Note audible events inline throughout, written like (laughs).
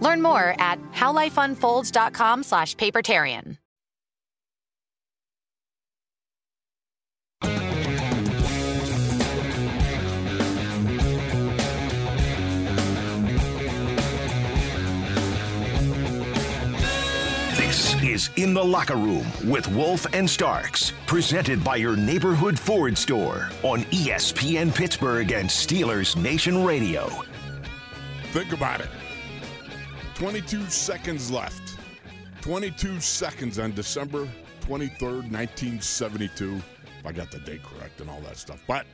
Learn more at howlifeunfolds.com slash papertarian. This is In the Locker Room with Wolf and Starks, presented by your neighborhood Ford store on ESPN Pittsburgh and Steelers Nation Radio. Think about it. 22 seconds left. 22 seconds on December 23rd, 1972. If I got the date correct and all that stuff. But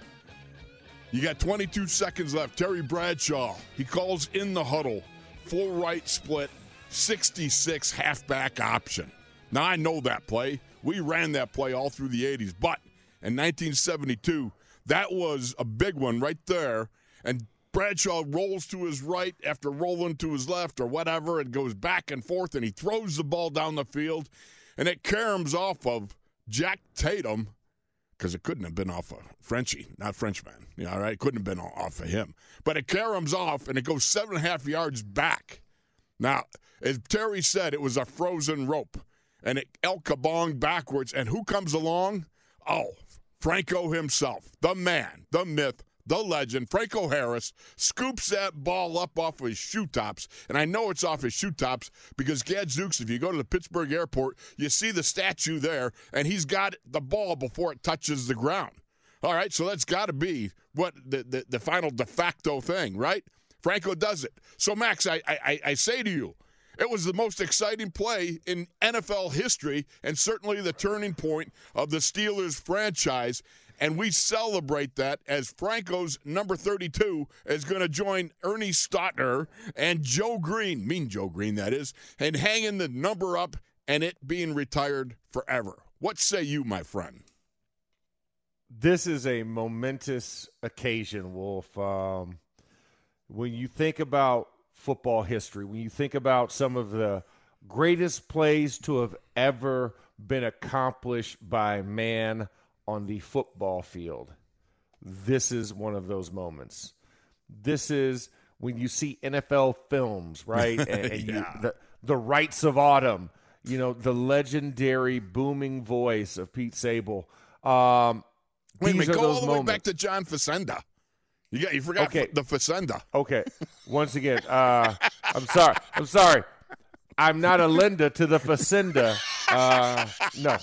you got 22 seconds left. Terry Bradshaw, he calls in the huddle. Full right split, 66 halfback option. Now, I know that play. We ran that play all through the 80s. But in 1972, that was a big one right there. And Bradshaw rolls to his right after rolling to his left or whatever and goes back and forth and he throws the ball down the field and it caroms off of Jack Tatum because it couldn't have been off of Frenchie, not Frenchman. You know, all right? It couldn't have been off of him. But it caroms off and it goes seven and a half yards back. Now, as Terry said, it was a frozen rope and it El backwards. And who comes along? Oh, Franco himself, the man, the myth, the legend, Franco Harris, scoops that ball up off his shoe tops. And I know it's off his shoe tops because Gadzooks, if you go to the Pittsburgh airport, you see the statue there, and he's got the ball before it touches the ground. All right, so that's got to be what the, the, the final de facto thing, right? Franco does it. So, Max, I, I, I say to you, it was the most exciting play in NFL history and certainly the turning point of the Steelers franchise. And we celebrate that as Franco's number 32 is going to join Ernie Stautner and Joe Greene, mean Joe Greene, that is, and hanging the number up and it being retired forever. What say you, my friend? This is a momentous occasion, Wolf. Um, when you think about football history, when you think about some of the greatest plays to have ever been accomplished by man on the football field, this is one of those moments. This is when you see NFL films, (laughs) right? And, and you, Yeah. the, the Rights of Autumn, you know, the legendary booming voice of Pete Sabol. Um, Wait a minute, go all the way back to John Facenda. You got you forgot Okay. the Facenda. Okay. Once again, uh, I'm sorry. I'm sorry. I'm not a Linda to the Facenda. Uh, no,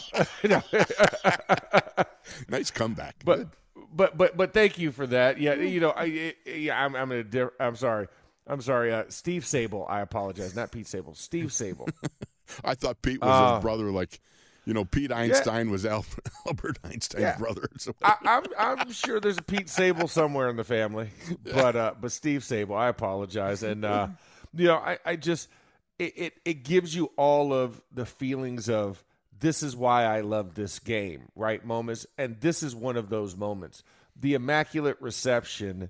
(laughs) no. (laughs) (laughs) Nice comeback. but Good. but but but thank you for that. Yeah, you know, I yeah, I'm I'm in a diff- I'm sorry. I'm sorry. Uh, Steve Sabol. I apologize. Not Pete Sabol. Steve Sabol. (laughs) I thought Pete was Uh, his brother, like you know, Pete Einstein was Al- (laughs) Albert Einstein's Yeah. brother. So I, I'm I'm sure there's a Pete Sabol somewhere in the family, but uh, but Steve Sabol, I apologize, and uh, you know I, I just it, it it gives you all of the feelings of this is why I love this game, right? Moments, and this is one of those moments. The immaculate reception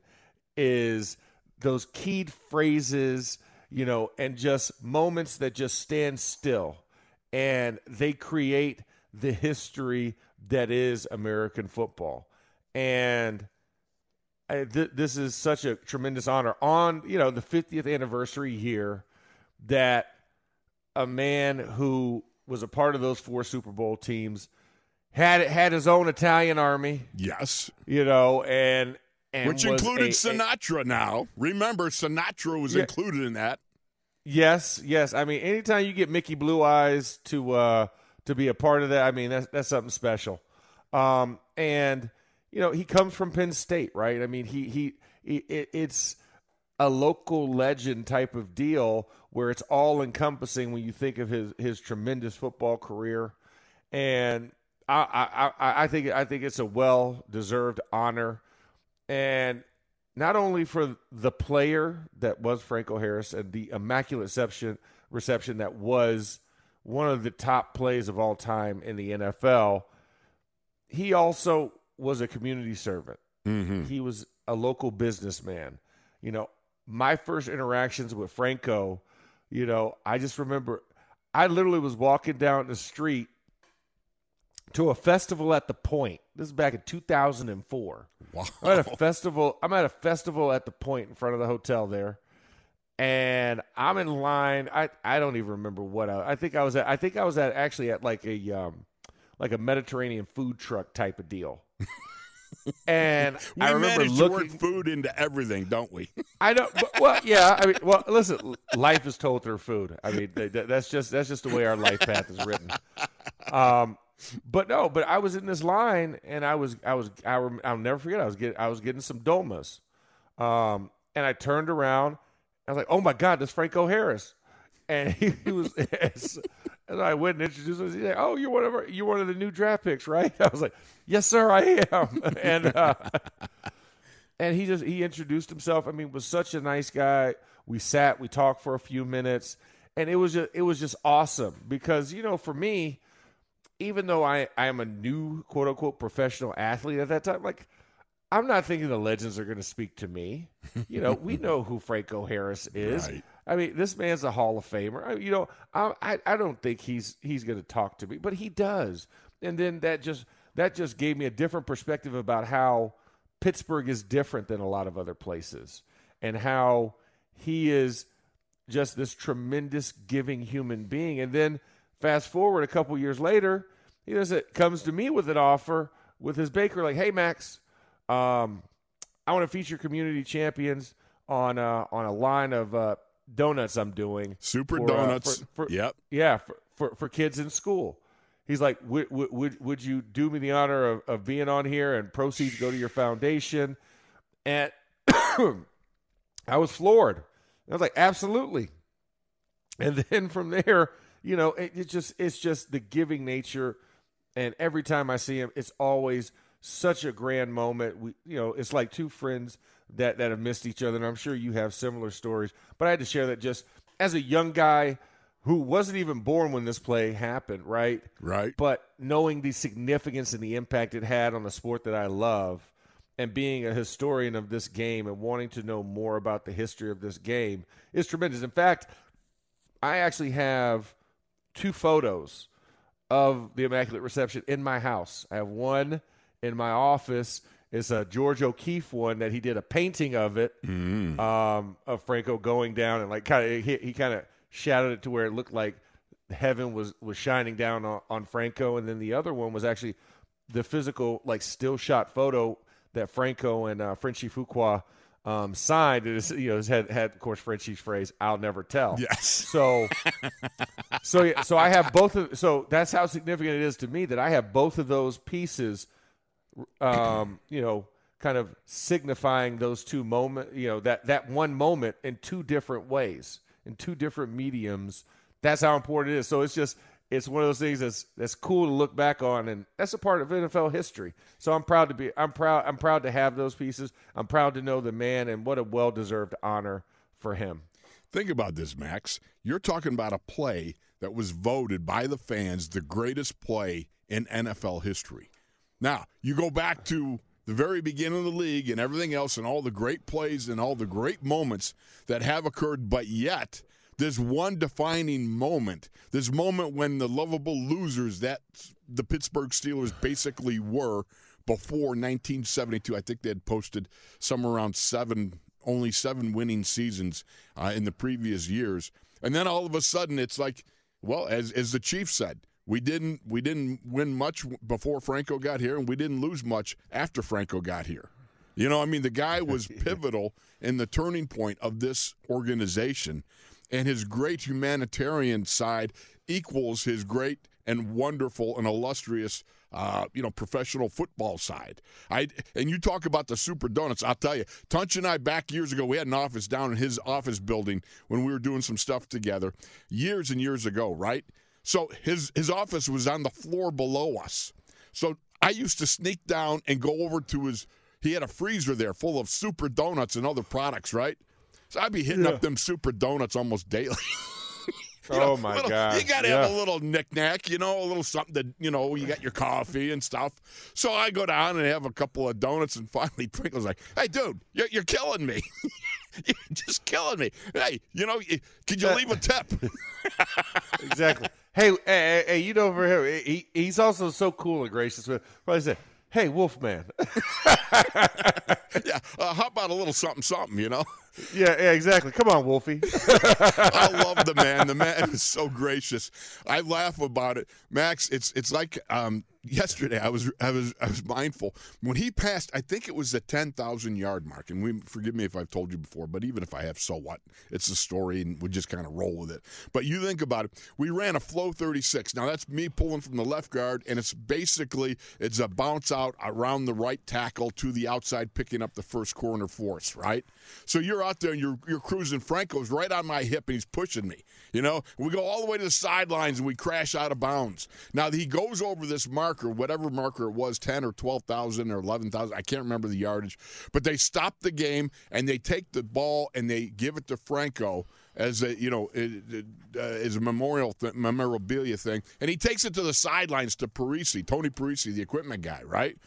is those keyed phrases, you know, and just moments that just stand still and they create the history that is American football. And I, th- this is such a tremendous honor on, you know, the 50th anniversary year that a man who was a part of those four Super Bowl teams had had his own Italian army, yes, you know, and and which included a- a- Sinatra. now, remember Sinatra was Yeah. included in that. Yes, yes. I mean, anytime you get Mickey Blue Eyes to uh, to be a part of that, I mean that's that's something special. Um, and you know, he comes from Penn State, right? I mean, he he, he it, it's a local legend type of deal where it's all encompassing when you think of his his tremendous football career, and I I I think I think it's a well deserved honor, and not only for the player that was Franco Harris and the immaculate reception reception that was one of the top plays of all time in the NFL, he also was a community servant. Mm-hmm. He was a local businessman. You know, my first interactions with Franco, you know, I just remember I literally was walking down the street to a festival at the Point. This is back in 2004. Wow. I'm at a festival. I'm at a festival at the Point in front of the hotel there, and I'm in line. I I don't even remember what I. I think I was at. I think I was at actually at like a um like a Mediterranean food truck type of deal. (laughs) and (laughs) We I remember manage to looking. work food into everything, don't we? (laughs) I don't. But, well, yeah. I mean, well, listen. Life is told through food. I mean, th- th- that's just that's just the way our life path is written. Um, but no. But I was in this line, and I was I was I rem- I'll never forget. I was getting I was getting some domas, um, and I turned around. I was like, "Oh my God, that's Franco Harris," and he, (laughs) he was. As I went and introduced him, he's like, "Oh, you're one of our, you're one of the new draft picks, right?" (laughs) I was like, "Yes, sir, I am." (laughs) and uh, and he just he introduced himself. I mean, was such a nice guy. We sat, we talked for a few minutes, and it was just it was just awesome because you know for me, even though I I am a new quote unquote professional athlete at that time, like I'm not thinking the legends are going to speak to me. You know, we know who Franco Harris is. Right. I mean, this man's a Hall of Famer. I, you know, I, I don't think he's he's going to talk to me, but he does. And then that just that just gave me a different perspective about how Pittsburgh is different than a lot of other places, and how he is just this tremendous giving human being. And then fast forward a couple years later, he does it comes to me with an offer with his baker, like, "Hey Max, um, I want to feature community champions on uh, on a line of uh, donuts I'm doing. Super for, uh, donuts. for- for- yep. Yeah, for, for for kids in school. He's like, would would would, would you do me the honor of, of being on here and proceeds go to your foundation? And (coughs) I was floored. I was like, absolutely. And (laughs) then from there, you know, it, it just it's just the giving nature. And every time I see him, it's always such a grand moment. We, you know, it's like two friends that that have missed each other. And I'm sure you have similar stories. But I had to share that just as a young guy who wasn't even born when this play happened, right? Right. But knowing the significance and the impact it had on the sport that I love, and being a historian of this game and wanting to know more about the history of this game is tremendous. In fact, I actually have two photos of the Immaculate Reception in my house. I have one in my office. It's a George O'Keefe one that he did a painting of it um, of Franco going down and like kind of he, he kind of shadowed it to where it looked like heaven was was shining down on, on Franco, and then the other one was actually the physical like still shot photo that Franco and uh, Frenchie Fuqua um, signed. It is, you know, had had of course Frenchie's phrase "I'll never tell." Yes. So, so yeah, so I have both of. So that's how significant it is to me that I have both of those pieces. Um, (clears throat) you know, kind of signifying those two moment. You know that that one moment in two different ways, in two different mediums. That's how important it is. So it's just it's one of those things that's that's cool to look back on, and that's a part of NFL history. So I'm proud to be. I'm proud. I'm proud to have those pieces. I'm proud to know the man, and what a well deserved honor for him. Think about this, Max. You're talking about a play that was voted by the fans the greatest play in NFL history. Now, you go back to the very beginning of the league and everything else and all the great plays and all the great moments that have occurred, but yet there's one defining moment. This moment when the lovable losers that the Pittsburgh Steelers basically were before 1972. I think they had posted somewhere around seven, only seven winning seasons uh, in the previous years, and then all of a sudden it's like, well, as as the chief said, we didn't we didn't win much before Franco got here, and we didn't lose much after Franco got here. You know, I mean, the guy was (laughs) pivotal in the turning point of this organization. and his great humanitarian side equals his great and wonderful and illustrious uh, you know, professional football side. I and you talk about the super donuts. I'll tell you, Tunch and I back years ago, we had an office down in his office building when we were doing some stuff together, years and years ago, right? So his his office was on the floor below us. So I used to sneak down and go over to his. He had a freezer there full of super donuts and other products, right? So I'd be hitting yeah. up them super donuts almost daily. (laughs) You know, oh my little, god! You got to yeah. have a little knickknack, you know, a little something that you know. You got your coffee and stuff. So I go down and have a couple of donuts, and (laughs) finally Pringle's like, "Hey, dude, you're, you're killing me. (laughs) you're just killing me. Hey, you know, could you uh, leave a tip?" exactly. Hey, hey, hey, you know over here, he, he's also so cool and gracious. With probably said, "Hey, Wolfman." (laughs) yeah, uh, how about a little something, something? You know. Yeah, yeah, exactly. Come on, Wolfie. (laughs) I love the man. The man is so gracious. I laugh about it, Max. It's it's like um, yesterday. I was I was I was mindful when he passed. I think it was the ten thousand yard mark. And we forgive me if I've told you before, but even if I have, so what? It's a story, and we just kind of roll with it. But you think about it. We ran a flow thirty six. Now that's me pulling from the left guard, and it's basically it's a bounce out around the right tackle to the outside, picking up the first corner force. Right. So you're out there and you're you're cruising. Franco's right on my hip and he's pushing me. You know, we go all the way to the sidelines and we crash out of bounds. Now he goes over this marker, whatever marker it was, ten or twelve thousand or eleven thousand. I can't remember the yardage, but they stop the game and they take the ball and they give it to Franco as a you know uh, as a memorial th- memorabilia thing, and he takes it to the sidelines to Parisi, Tony Parisi, the equipment guy, right?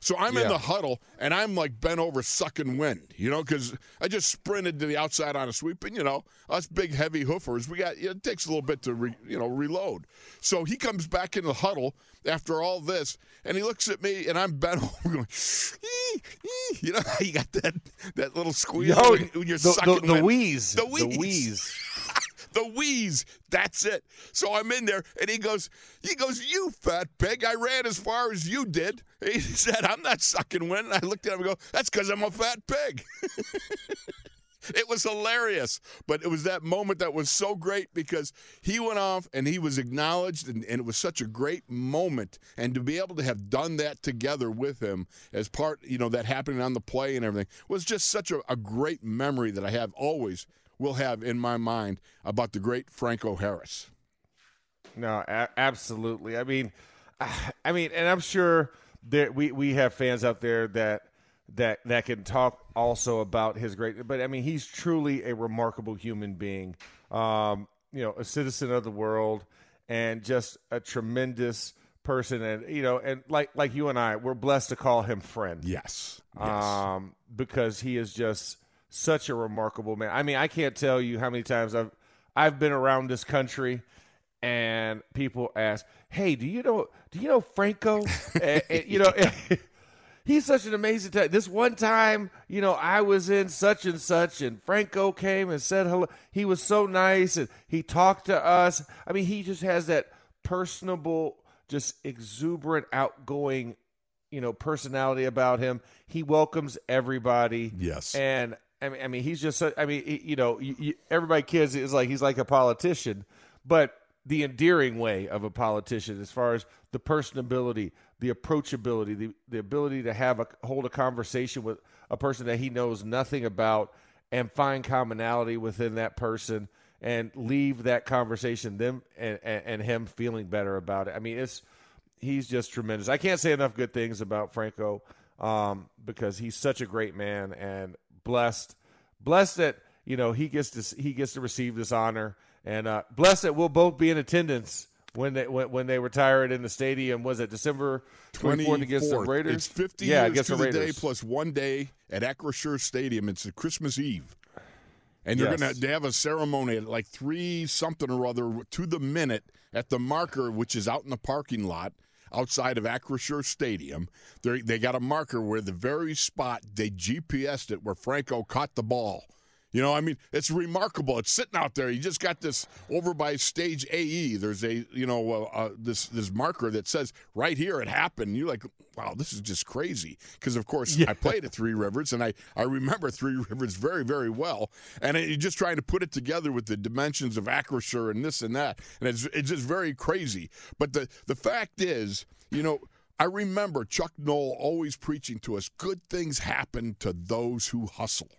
So I'm yeah. in the huddle and I'm like bent over sucking wind, you know, because I just sprinted to the outside on a sweep, and you know us big heavy hoofers, we got it takes a little bit to re, you know reload. So he comes back in the huddle after all this, and he looks at me, and I'm bent (laughs) over going, ee, ee. you know, how you got that that little squeal Yo, when, when you're the, sucking the, the wheeze, the wheeze, the (laughs) wheeze. the wheeze. That's it. So I'm in there, and he goes, he goes, you fat pig. I ran as far as you did. He (laughs) said, I'm not sucking wind. And I looked at him and go, that's because I'm a fat pig. It was hilarious. But it was that moment that was so great because he went off and he was acknowledged, and, and, it was such a great moment. And to be able to have done that together with him as part, you know, that happening on the play and everything was just such a, a great memory that I have always will have in my mind about the great Franco Harris. No, a- absolutely. I mean, (sighs) I mean, and I'm sure that we we have fans out there that that that can talk also about his great. But I mean, he's truly a remarkable human being. Um, you know, a citizen of the world, and just a tremendous person. And you know, and like like you and I, we're blessed to call him friend. Yes. yes. Um, because he is just such a remarkable man. I mean, I can't tell you how many times I've I've been around this country and people ask, "Hey, do you know do you know Franco?" (laughs) and, and, you know, (laughs) he's such an amazing time. This one time, you know, I was in such and such, and Franco came and said hello. He was so nice, and he talked to us. I mean, he just has that personable, just exuberant, outgoing, you know, personality about him. He welcomes everybody. Yes, and I mean, I mean, he's just. I mean, you know, everybody kids is like he's like a politician, but the endearing way of a politician, as far as the personability, the approachability, the the ability to have a hold a conversation with a person that he knows nothing about and find commonality within that person and leave that conversation them and, and, and him feeling better about it. I mean, it's he's just tremendous. I can't say enough good things about Franco um, because he's such a great man and blessed, blessed that you know he gets to he gets to receive this honor, and uh, blessed that we'll both be in attendance when they when, when they retired in the stadium. Was it December twenty fourth against the Raiders? It's fifty yeah, years to the, day plus one day at Acrisure Stadium. It's Christmas Eve. And you're yes. gonna they have a ceremony at like three something or other to the minute at the marker, which is out in the parking lot outside of Acrisure Stadium. They they got a marker where the very spot they GPSed it where Franco caught the ball. You know, I mean, it's remarkable. It's sitting out there. You just got this over by stage AE. There's a you know uh, uh, this this marker that says right here it happened. You're like, wow, this is just crazy. Because of course yeah. I played at Three Rivers and I I remember Three Rivers very very well. And you're just trying to put it together with the dimensions of Acrisure and this and that, and it's it's just very crazy. But the the fact is, you know. I remember Chuck Noll always preaching to us good things happen to those who hustle.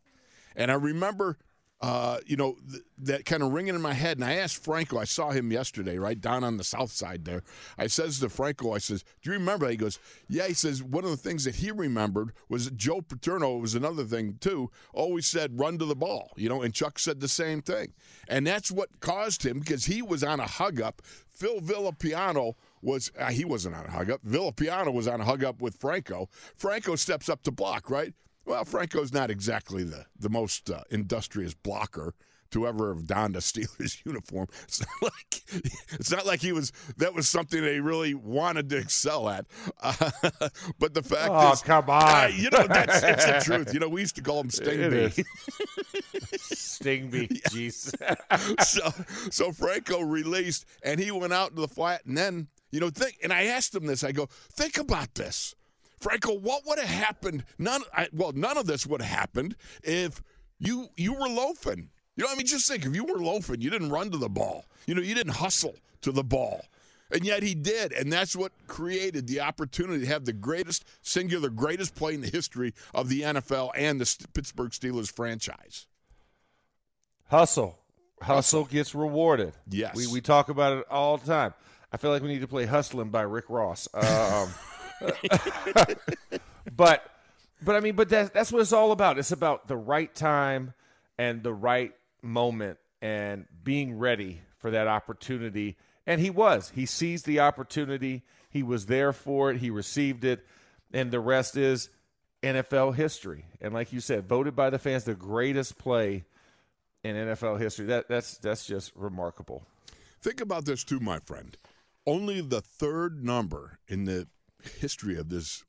And I remember, uh, you know, th- that kind of ringing in my head. And I asked Franco, I saw him yesterday, right down on the south side there. I says to Franco, I says, Do you remember? He goes, Yeah. He says, One of the things that he remembered was Joe Paterno was another thing, too, always said, Run to the ball, you know, and Chuck said the same thing. And that's what caused him because he was on a hug up. Phil Villapiano was uh, he wasn't on a hug up. Villapiano was on a hug up with Franco. Franco steps up to block, right? Well, Franco's not exactly the, the most uh, industrious blocker to ever have donned a (laughs) Steelers uniform. It's not like it's not like he was that was something they really wanted to excel at. Uh, (laughs) but the fact oh, is, come on, uh, you know that's it's the truth. (laughs) You know, we used to call him Sting Bee. Sting Bee, jeez. so so Franco released, and he went out to the flat, and then you know, think. And I asked him this. I go, think about this. Franco, what would have happened? None. I, well, none of this would have happened if you you were loafing. You know, I mean, just think if you were loafing, you didn't run to the ball. You know, you didn't hustle to the ball. And yet he did. And that's what created the opportunity to have the greatest, singular, greatest play in the history of the NFL and the Pittsburgh Steelers franchise. Hustle. Hustle gets rewarded. Yes. We, we talk about it all the time. I feel like we need to play Hustling by Rick Ross. Um, (laughs) (laughs) but but I mean, but that's that's what it's all about. It's about the right time and the right moment and being ready for that opportunity. And he was. He seized the opportunity. He was there for it. He received it. And the rest is NFL history. And like you said, voted by the fans the greatest play in NFL history. That that's that's just remarkable. Think about this too, my friend. Only the third number in the history of this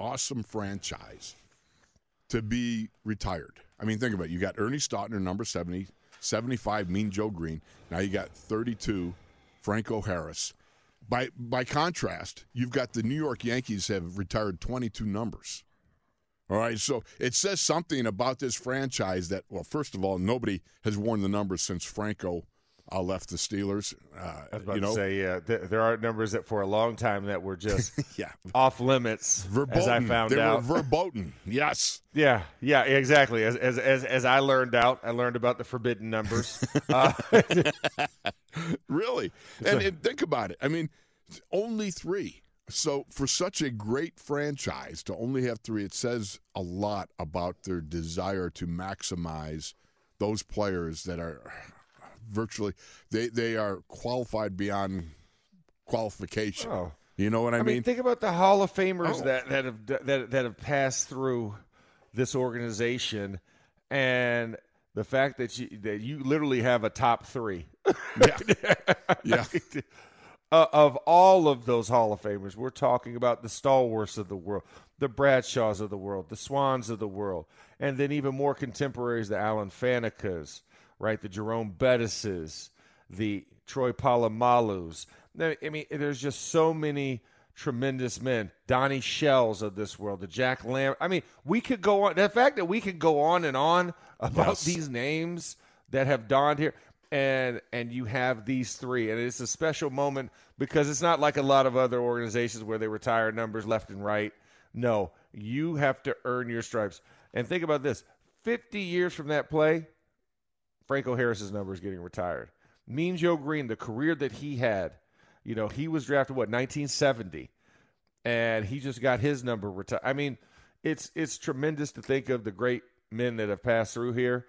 awesome franchise to be retired. I mean, think about it. You got Ernie Stautner, number 70, 75, Mean Joe Greene. Now you got 32, Franco Harris. By by contrast, you've got the New York Yankees have retired 22 numbers. All right, so it says something about this franchise that, well, first of all, nobody has worn the numbers since Franco uh, left the Steelers. Uh, I was about you know? to say, yeah, th- there are numbers that for a long time that were just (laughs) yeah off limits. Verboten. As I found they out, were verboten. Yes. Yeah, yeah, exactly. As, as as as I learned out, I learned about the forbidden numbers. (laughs) uh, (laughs) really, and, and think about it. I mean, only three. So for such a great franchise to only have three, it says a lot about their desire to maximize those players that are virtually they they are qualified beyond qualification. Oh. You know what I, I mean, mean? think about the Hall of Famers Oh. that that have that that have passed through this organization, and the fact that you that you literally have a top three. yeah. (laughs) yeah. uh, of all of those Hall of Famers, we're talking about the stalwarts of the world, the Bradshaws of the world, the Swanns of the world, and then even more contemporaries, the Alan Fanecas, right? The Jerome Bettises, the Troy Polamalus. I mean, there's just so many tremendous men. Donnie Shells of this world, the Jack Lamb. I mean, we could go on. The fact that we could go on and on about Yes. these names that have dawned here and and you have these three and it's a special moment because it's not like a lot of other organizations where they retire numbers left and right no you have to earn your stripes and think about this 50 years from that play franco harris's number is getting retired mean joe greene the career that he had you know he was drafted what 1970 and he just got his number retired i mean it's it's tremendous to think of the great men that have passed through here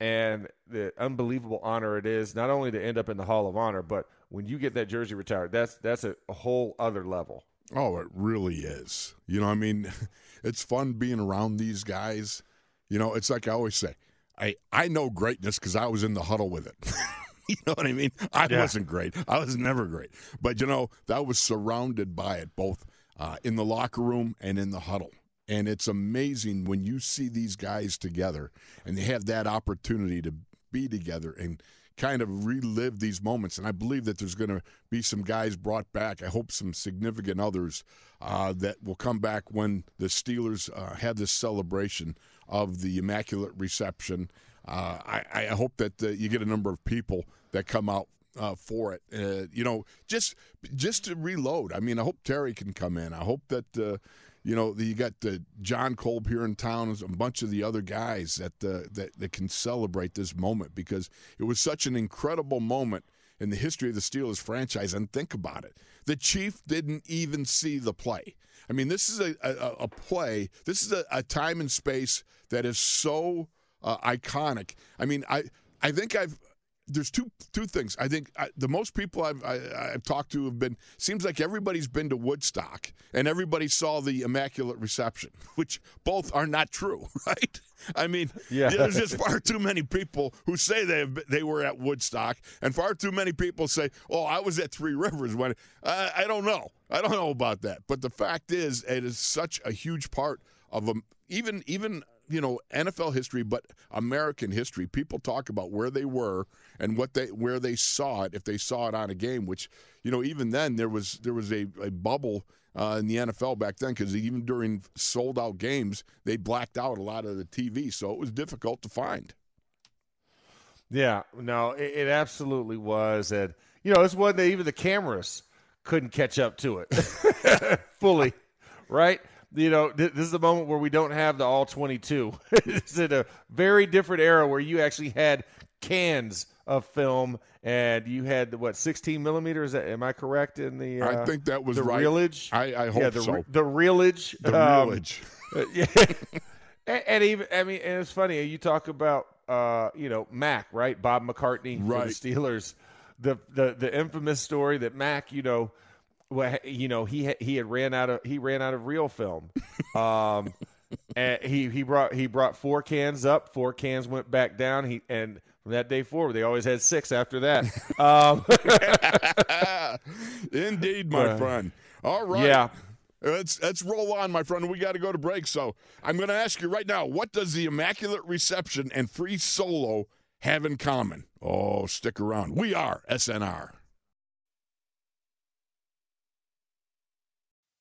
and the unbelievable honor it is not only to end up in the Hall of Honor, but when you get that jersey retired, that's that's a, a whole other level. Oh, it really is. You know, I mean, (laughs) it's fun being around these guys. You know, it's like I always say, I I know greatness because I was in the huddle with it. (laughs) you know what I mean? I Yeah. wasn't great. I was never great, but you know, that was surrounded by it both uh, in the locker room and in the huddle. And it's amazing when you see these guys together and they have that opportunity to be together and kind of relive these moments. And I believe that there's going to be some guys brought back. I hope some significant others uh, that will come back when the Steelers uh, have this celebration of the Immaculate Reception. Uh, I, I, hope that uh, you get a number of people that come out uh, for it. Uh, you know, just just to reload. I mean, I hope Terry can come in. I hope that uh, you know you got uh, Jon Kolb here in town, and a bunch of the other guys that uh, that that can celebrate this moment because it was such an incredible moment in the history of the Steelers franchise. And think about it: the Chief didn't even see the play. I mean, this is a a, a play. This is a, a, time and space that is so uh, iconic. I mean, I I think I've there's two two things. I think I, the most people I've I, have i have talked to have been seems like everybody's been to Woodstock and everybody saw the Immaculate Reception, (laughs) which both are not true, (laughs) right? I mean, yeah. there's just far too many people who say they have, they were at Woodstock, and far too many people say, "Oh, I was at Three Rivers." When I, I don't know, I don't know about that. But the fact is, it is such a huge part of them. Even even you know NFL history, but American history. People talk about where they were and what they where they saw it if they saw it on a game. Which you know even then there was there was a, a bubble uh, in the NFL back then because even during sold out games they blacked out a lot of the TV, so it was difficult to find. Yeah, no, it, it absolutely was, and you know it's one that even the cameras couldn't catch up to it (laughs) fully, right? You know, this is the moment where we don't have the all 22. (laughs) it's in a very different era where you actually had cans of film and you had what 16 millimeters? Am i correct in the uh, i think that was the right. reelage i, I hope yeah, the, so. the reelage the um, reelage (laughs) yeah. And, and, even i mean and it's funny you talk about uh, you know mac right? Bob mccartney right. for the steelers. The, the the infamous story that mac you know well, you know, he he had ran out of he ran out of real film. (laughs) Um, and he he brought he brought four cans up, four cans went back down. He and from that day forward, they always had six after that. (laughs) Um, (laughs) Indeed, my uh, friend. All right. Yeah. Let's let's roll on, my friend. We got to go to break. So I'm going to ask you right now: What does the immaculate reception and free solo have in common? Oh, stick around. We are SNR.